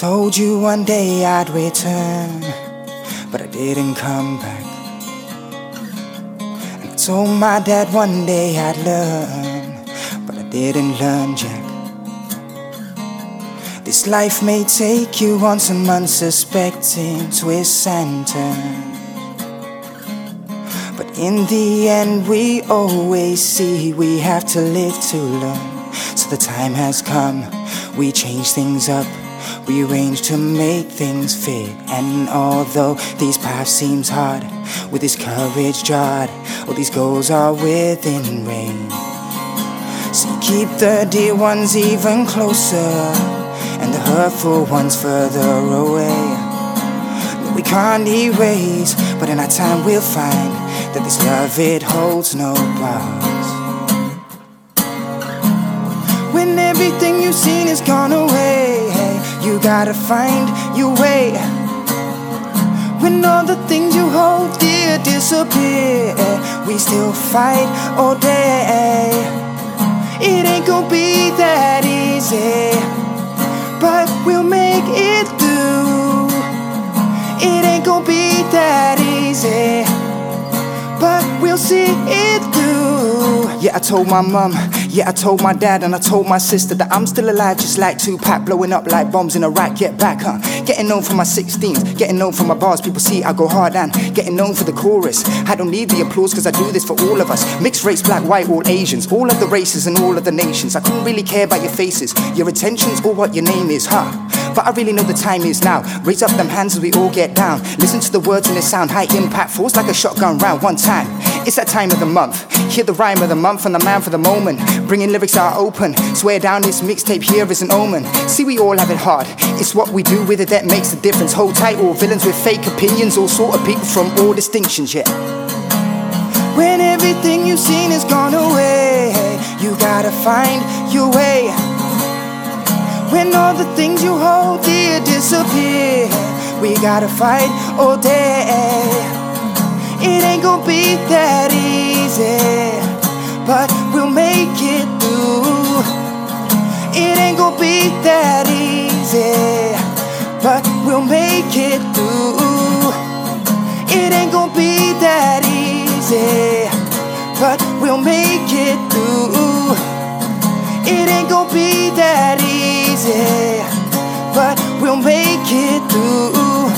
told you one day I'd return, but I didn't come back. And I told my dad one day I'd learn, but I didn't learn jack. This life may take you on some unsuspecting twists and turns. But in the end, we always see we have to live to learn. So the time has come, we change things up. We arrange to make things fit. And although these paths seems hard, with this courage jarred, all these goals are within range. So keep the dear ones even closer, and the hurtful ones further away. No, we can't erase, but in our time we'll find that this love it holds no bounds. When everything you've seen is gone away, gotta find your way. When all the things you hold dear disappear, we still fight all day. It ain't gonna be that easy, but we'll make it through. It ain't gonna be that easy, but we'll see it through. Yeah, I told my mum, yeah, I told my dad, and I told my sister that I'm still alive, just like Tupac, blowing up like bombs in a Iraq. Get back, huh? Getting known for my 16s, getting known for my bars. People see I go hard and getting known for the chorus. I don't need the applause, cause I do this for all of us. Mixed race, black, white, all Asians, all of the races and all of the nations. I couldn't really care about your faces, your intentions, or what your name is, huh? But I really know the time is now. Raise up them hands as we all get down. Listen to the words and the sound, high impact, force like a shotgun round one time. It's that time of the month. Hear the rhyme of the month and the man for the moment. Bringing lyrics out open. Swear down this mixtape here is an omen. See, we all have it hard. It's what we do with it that makes the difference. Hold tight, all villains with fake opinions, all sort of people from all distinctions, yeah. When everything you've seen is gone away, you gotta find your way. When all the things you hold dear disappear, we gotta fight all day. That easy, but we'll make it through. It ain't gonna be that easy, but we'll make it through. It ain't gonna be that easy, but we'll make it through.